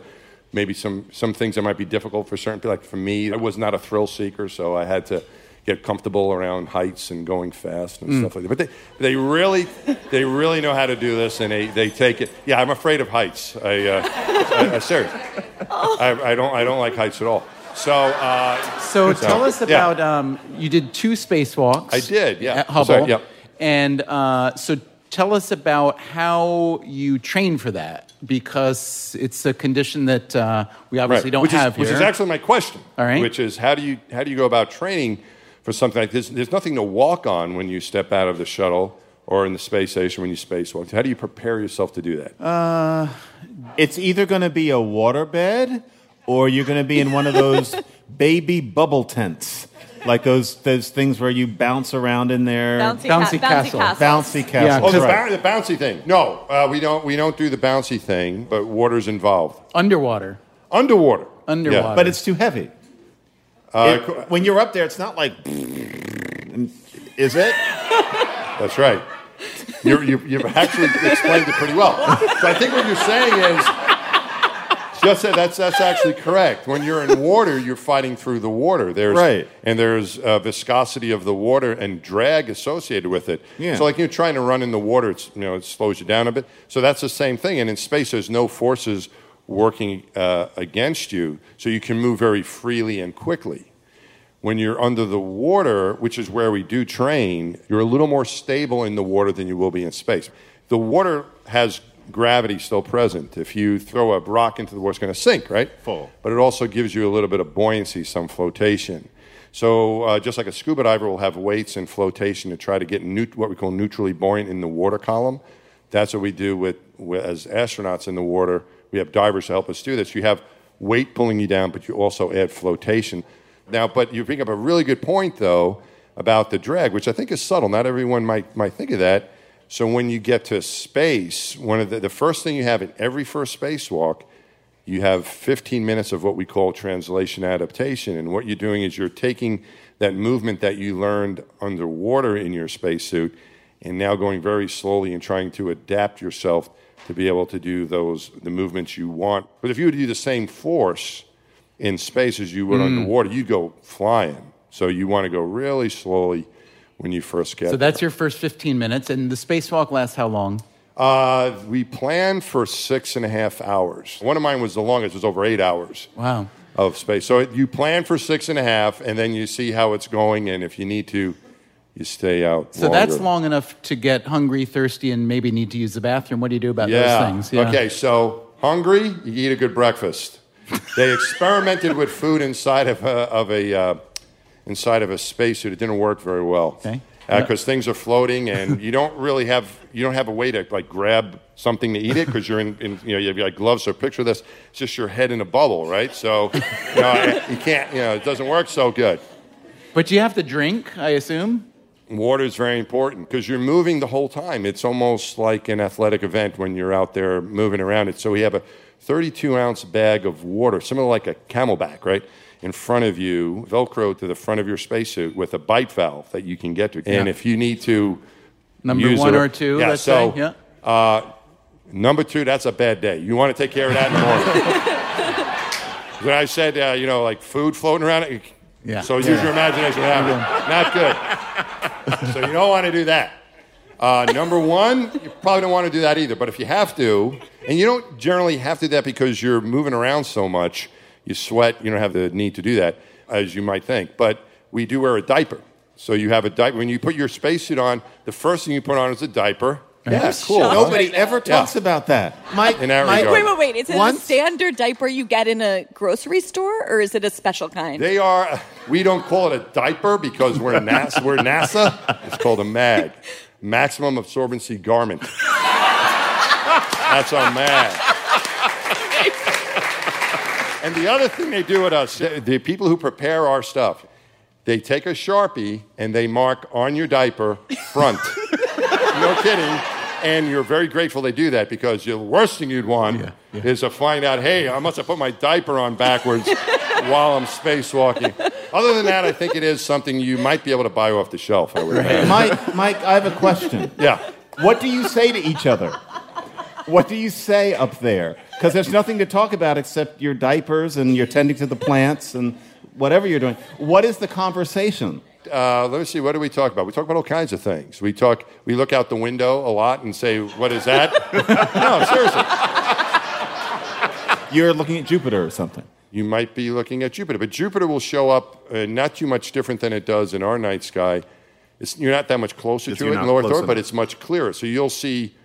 maybe some, some things that might be difficult for certain people. Like for me, I was not a thrill seeker, so I had to get comfortable around heights and going fast and Mm. stuff like that. But they, they really, they really know how to do this, and they, they take it. Yeah, I'm afraid of heights. I, uh, I, I serious. I, I don't, I don't like heights at all. So, uh, So tell us yeah. about um, you did two spacewalks. I did, yeah. At Hubble. Sorry, yeah. And uh, so tell us about how you train for that because it's a condition that uh, we obviously Right. don't which have is, here. Which is actually my question. All right. Which is how do you how do you go about training for something like this? There's nothing to walk on when you step out of the shuttle or in the space station when you spacewalk? How do you prepare yourself to do that? Uh, it's either going to be a waterbed or you're going to be in one of those baby bubble tents. Like those those things where you bounce around in there. Bouncy ca- Bouncy bouncy castle. Bouncy castle. oh, the, right. bou- the bouncy thing. No, uh, we don't. We don't do the bouncy thing, but water's involved. Underwater. Underwater. Underwater. Yeah. But it's too heavy. Uh, It- when you're up there, it's not like. Is it? That's right. You're, you, you've actually explained it pretty well. So I think what you're saying is just that that's that's actually correct. When you're in water, you're fighting through the water. There's Right. and there's uh, viscosity of the water and drag associated with it. Yeah. So like you're trying to run in the water, it's you know it slows you down a bit. So that's the same thing. And in space, there's no forces working uh, against you, so you can move very freely and quickly when you're under the water, which is where we do train, you're a little more stable in the water than you will be in space. The water has gravity still present. If you throw a rock into the water, it's going to sink, right? Full. But it also gives you a little bit of buoyancy, some flotation. So, uh, just like a scuba diver will have weights and flotation to try to get neut- what we call neutrally buoyant in the water column, that's what we do with, with as astronauts in the water. We have divers to help us do this. You have weight pulling you down, but you also add flotation. Now, but you bring up a really good point, though, about the drag, which I think is subtle. Not everyone might, might think of that. So when you get to space, one of the, the first thing you have in every first spacewalk, you have 15 minutes of what we call translation adaptation. And what you're doing is you're taking that movement that you learned underwater in your spacesuit and now going very slowly and trying to adapt yourself to be able to do those the movements you want. But if you were to do the same force in space as you would Mm. underwater, you go flying. So you want to go really slowly when you first get So that's your first 15 minutes, and the spacewalk lasts how long? Uh, we planned for six and a half hours. One of mine was the longest; it was over eight hours. Wow. Of space. So you plan for six and a half, and then you see how it's going, and if you need to, you stay out. So that's long enough to get hungry, thirsty, and maybe need to use the bathroom. What do you do about Yeah. those things? Yeah. Okay. So hungry, you eat a good breakfast. they experimented with food inside of a, of a uh, inside of a spacesuit. It didn't work very well. Okay. Uh, because things are floating, and you don't really have you don't have a way to like grab something to eat it because you're in, in you know you have like gloves. So picture this: it's just your head in a bubble, right? So you know you can't you know it doesn't work so good. But you have to drink, I assume. Water is very important because you're moving the whole time. It's almost like an athletic event when you're out there moving around. It so we have a 32 ounce bag of water, similar like a CamelBak, right, in front of you, Velcro to the front of your spacesuit with a bite valve that you can get to. And Yeah. if you need to Number one it- or two, yeah, let's so, say. Yeah. Uh, number two, that's a bad day. You want to take care of that in the morning. when I said, uh, you know, like food floating around it, Yeah. so use Yeah. your imagination. Not good. so you don't want to do that. Uh, number one, you probably don't want to do that either. But if you have to, and you don't generally have to do that because you're moving around so much, you sweat, you don't have the need to do that, as you might think. But we do wear a diaper. So you have a diaper. When you put your spacesuit on, the first thing you put on is a diaper. Yeah, cool. huh? Nobody ever talks Yeah. about that. Mike, In that Mike- Wait, wait, wait. Is it Once- a standard diaper you get in a grocery store, or is it a special kind? They are. We don't call it a diaper because we're NASA. We're NASA. It's called a MAG, maximum absorbency garment. That's our MAG. And the other thing they do at us, the the people who prepare our stuff, they take a sharpie and they mark on your diaper front. no kidding. And you're very grateful they do that because the worst thing you'd want is to find out, hey, I must have put my diaper on backwards while I'm spacewalking. Other than that, I think it is something you might be able to buy off the shelf. I would imagine. Mike, Mike, I have a question. Yeah. What do you say to each other? What do you say up there? Because there's nothing to talk about except your diapers and you're tending to the plants and whatever you're doing. What is the conversation? Uh, let me see. What do we talk about? We talk about all kinds of things. We talk. We look out the window a lot and say, "What is that?" no, seriously. You're looking at Jupiter or something. You might be looking at Jupiter, but Jupiter will show up uh, not too much different than it does in our night sky. It's, you're not that much closer to it in not low Earth but it's much clearer. So you'll see,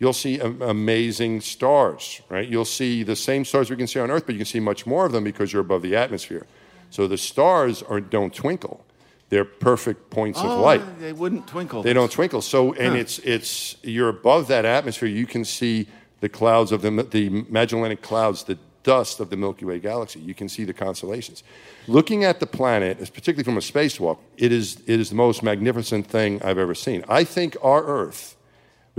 you'll see amazing stars, right? You'll see the same stars we can see on Earth, but you can see much more of them because you're above the atmosphere. So the stars are, don't twinkle. they're perfect points of Oh, light. They wouldn't twinkle. They don't twinkle. So, and Huh. it's it's you're above that atmosphere. You can see the clouds of the the Magellanic clouds, the dust of the Milky Way galaxy. You can see the constellations. Looking at the planet, particularly from a spacewalk, it is it is the most magnificent thing I've ever seen. I think our Earth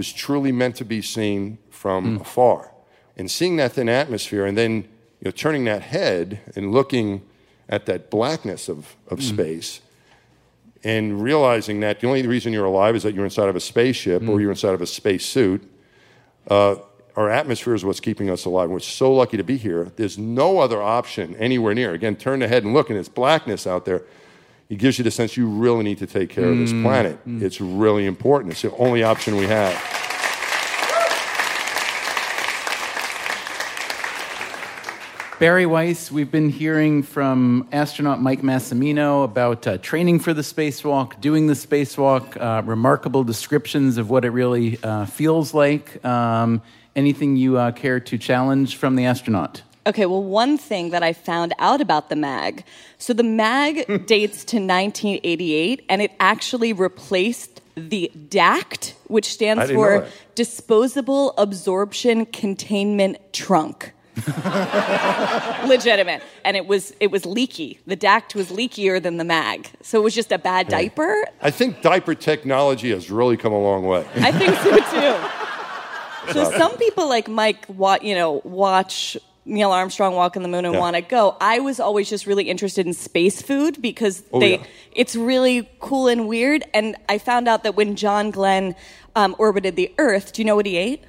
was truly meant to be seen from hmm. afar, and seeing that thin atmosphere, and then you know turning that head and looking at that blackness of of hmm. space and realizing that the only reason you're alive is that you're inside of a spaceship or hmm. you're inside of a spacesuit. Uh, our atmosphere is what's keeping us alive. We're so lucky to be here. There's no other option anywhere near. Again, turn the head and look, and it's blackness out there. It gives you the sense you really need to take care of this Mm. planet. It's really important. It's the only option we have. Bari Weiss, we've been hearing from astronaut Mike Massimino about uh, training for the spacewalk, doing the spacewalk, uh, remarkable descriptions of what it really uh, feels like. Um, anything you uh, care to challenge from the astronaut? Okay, well, one thing that I found out about the MAG. So the MAG dates to 1988, and it actually replaced the DACT, which stands for. Disposable Absorption Containment Trunk. Legitimate, and it was it was leaky. The DACT was leakier than the MAG, so it was just a bad diaper. I think diaper technology has really come a long way. I think so too. So some people like Mike, you know, watch Neil Armstrong walk on the moon and Yeah. want to go. I was always just really interested in space food because Oh, they, yeah. it's really cool and weird. And I found out that when John Glenn um, orbited the Earth, do you know what he ate?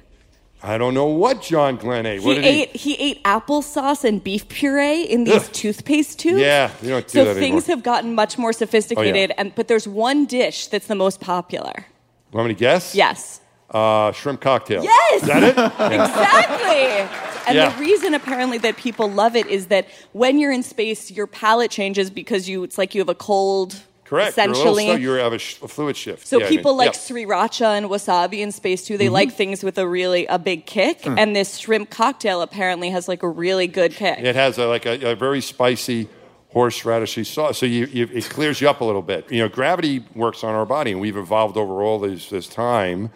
I don't know what John Glenn ate. What he did ate he ate applesauce and beef puree in these Ugh. toothpaste tubes. Yeah, you don't do so that things anymore. Oh, have gotten much more sophisticated. And but there's one dish that's the most popular. Want me to guess? Yes. Uh, shrimp cocktail. Yes! Is that it? Exactly. And Yeah. the reason apparently that people love it is that when you're in space, your palate changes because you it's like you have a cold. Correct. You're a little Essentially. You have a, sh- a fluid shift. So Yeah, I people mean, like yeah. sriracha and wasabi in space too. They Mhm. like things with a really a big kick, Mm. and this shrimp cocktail apparently has like a really good kick. It has a, like a, a very spicy horseradishy sauce, so you, you, it clears you up a little bit. You know, gravity works on our body, and we've evolved over all this, this time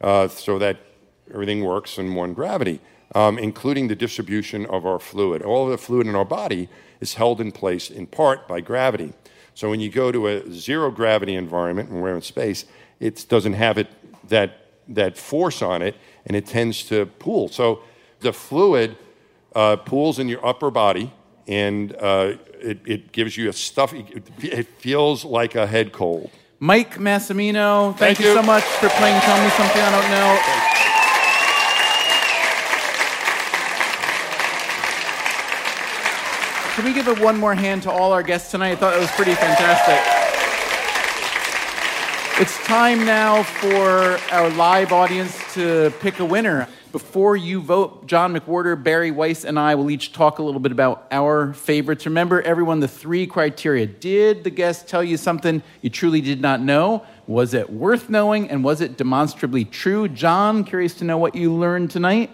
uh, so that everything works in one gravity, um, including the distribution of our fluid. All of the fluid in our body is held in place in part by gravity. So when you go to a zero gravity environment, and we're in space, it doesn't have it that that force on it, and it tends to pool. So the fluid uh, pools in your upper body, and uh, it, it gives you a stuffy. It feels like a head cold. Mike Massimino, thank, Thank you. you. so much for playing Tell Me Something I Don't Know. Can we give a one more hand to all our guests tonight? I thought that was pretty fantastic. It's time now for our live audience to pick a winner. Before you vote, John McWhorter, Bari Weiss, and I will each talk a little bit about our favorites. Remember, everyone, the three criteria. Did the guest tell you something you truly did not know? Was it worth knowing? And was it demonstrably true? John, curious to know what you learned tonight.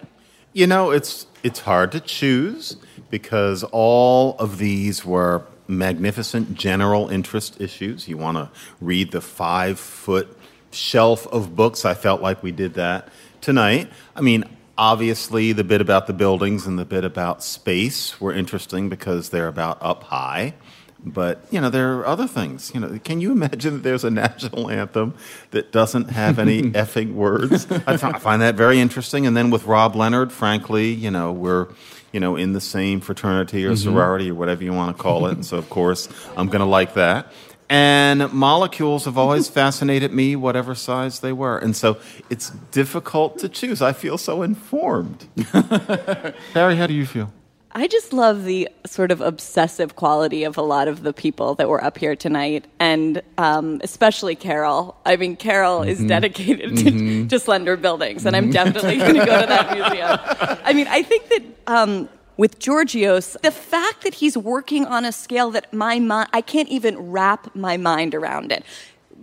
You know, it's it's hard to choose because all of these were magnificent general interest issues. You want to read the five foot shelf of books. I felt like we did that tonight. I mean, obviously, the bit about the buildings and the bit about space were interesting because they're about up high. But you know there are other things. You know, can you imagine that there's a national anthem that doesn't have any effing words? I find, I find that very interesting. And then with Rob Leonard, frankly, you know we're you know in the same fraternity or Mhm. sorority or whatever you want to call it. And so of course I'm going to like that. And molecules have always fascinated me, whatever size they were. And so it's difficult to choose. I feel so informed. Harry, how do you feel? I just love the sort of obsessive quality of a lot of the people that were up here tonight, and um, especially Carol. I mean, Carol is Mhm. dedicated to, Mhm. to slender buildings, and I'm definitely going to go to that museum. I mean, I think that um, with Georgios, the fact that he's working on a scale that my mind, I can't even wrap my mind around it.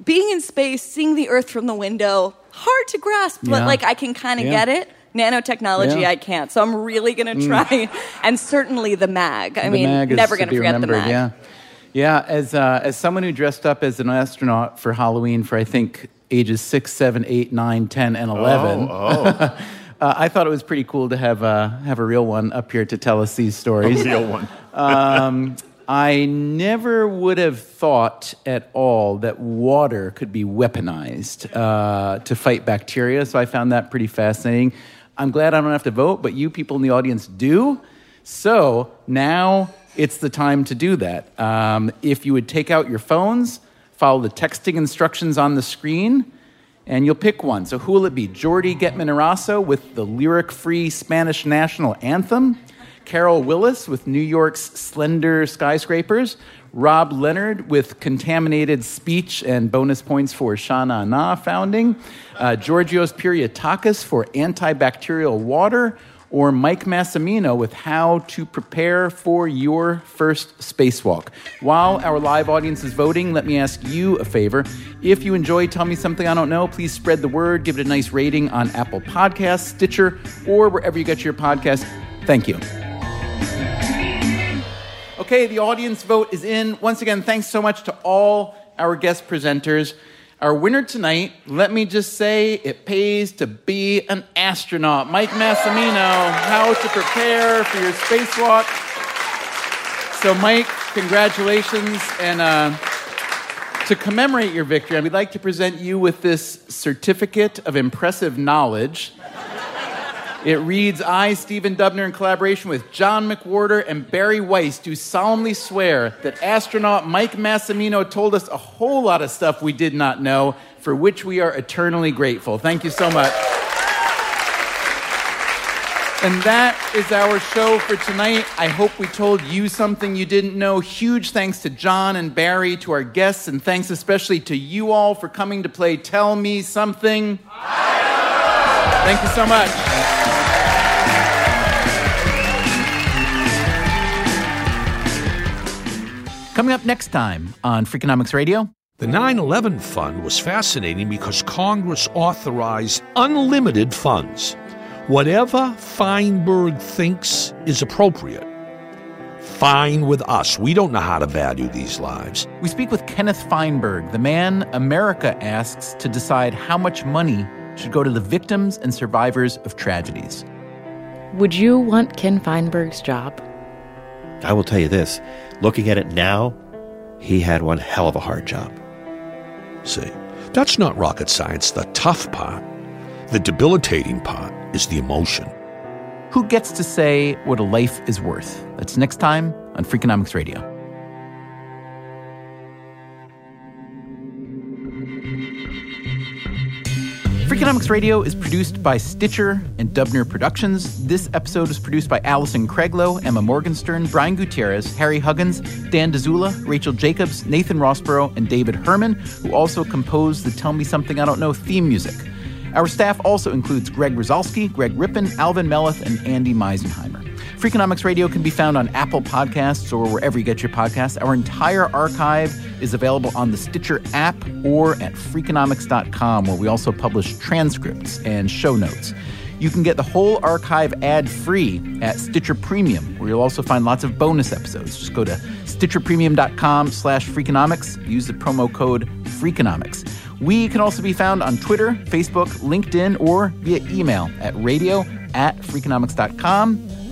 Being in space, seeing the Earth from the window, hard to grasp, but Yeah. like I can kind of Yeah. get it. Nanotechnology, Yeah. I can't. So I'm really going to Mm. try. And certainly the mag. I The mean, mag never going to be forget the remembered, mag. Yeah. Yeah, as uh, as someone who dressed up as an astronaut for Halloween for I think ages six, seven, eight, nine, ten, and eleven. Oh, oh. uh, I thought it was pretty cool to have uh, have a real one up here to tell us these stories. A real one. um, I never would have thought at all that water could be weaponized uh, to fight bacteria, so I found that pretty fascinating. I'm glad I don't have to vote, but you people in the audience do. So now it's the time to do that. Um, if you would take out your phones, follow the texting instructions on the screen, and you'll pick one. So who will it be? Jordi Getman with the lyric free Spanish national anthem? Carol Willis with New York's Slender Skyscrapers? Rob Leonard with Contaminated Speech and bonus points for Sha Na Na founding? Uh, Georgios Pyrgiotakis for Antibacterial Water? Or Mike Massimino with how to prepare for your first spacewalk. While our live audience is voting, let me ask you a favor. If you enjoy Tell Me Something I Don't Know, please spread the word, give it a nice rating on Apple Podcasts, Stitcher, or wherever you get your podcast. Thank you. Okay, the audience vote is in. Once again, thanks so much to all our guest presenters. Our winner tonight, let me just say, it pays to be an astronaut. Mike Massimino, how to prepare for your spacewalk. So, Mike, congratulations. And uh, to commemorate your victory, I would like to present you with this certificate of impressive knowledge. It reads I, Stephen Dubner, in collaboration with John McWhorter and Bari Weiss, do solemnly swear that astronaut Mike Massimino told us a whole lot of stuff we did not know, for which we are eternally grateful. Thank you so much. And that is our show for tonight. I hope we told you something you didn't know. Huge thanks to John and Bari, to our guests, and thanks especially to you all for coming to play Tell Me Something. Thank you so much. Coming up next time on Freakonomics Radio. The 9 11 Fund was fascinating because Congress authorized unlimited funds. Whatever Feinberg thinks is appropriate, fine with us. We don't know how to value these lives. We speak with Kenneth Feinberg, the man America asks to decide how much money should go to the victims and survivors of tragedies. Would you want Ken Feinberg's job? I will tell you this looking at it now, he had one hell of a hard job. See, that's not rocket science. The tough part, the debilitating part, is the emotion. Who gets to say what a life is worth? That's next time on Freakonomics Radio. Freakonomics Radio is produced by Stitcher and Dubner Productions. This episode was produced by Allison Craiglow, Emma Morgenstern, Brian Gutierrez, Harry Huggins, Dan Dzula, Rachel Jacobs, Nathan Rossborough, and David Herman, who also composed the Tell Me Something I Don't Know theme music. Our staff also includes Greg Rosalsky, Greg Rippin, Alvin Melathe, and Andy Meisenheimer. Freakonomics Radio can be found on Apple Podcasts or wherever you get your podcasts. Our entire archive is available on the Stitcher app or at Freakonomics.com, where we also publish transcripts and show notes. You can get the whole archive ad-free at Stitcher Premium, where you'll also find lots of bonus episodes. Just go to stitcherpremium.com slash Freakonomics. Use the promo code Freakonomics. We can also be found on Twitter, Facebook, LinkedIn, or via email at radio at Freakonomics.com.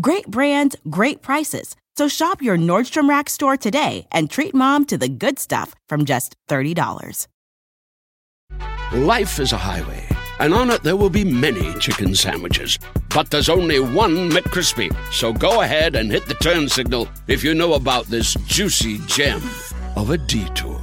Great brands, great prices. So shop your Nordstrom Rack store today and treat mom to the good stuff from just $30. Life is a highway, and on it there will be many chicken sandwiches. But there's only one McCrispy. So go ahead and hit the turn signal if you know about this juicy gem of a detour.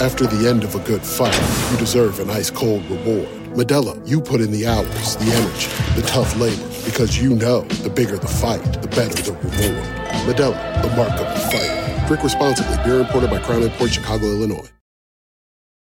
After the end of a good fight, you deserve an ice cold reward. Modelo, you put in the hours, the energy, the tough labor. Because you know the bigger the fight, the better the reward. Modelo, the mark of the fighter. Drink responsibly. Beer imported by Crown Imports Chicago, Illinois.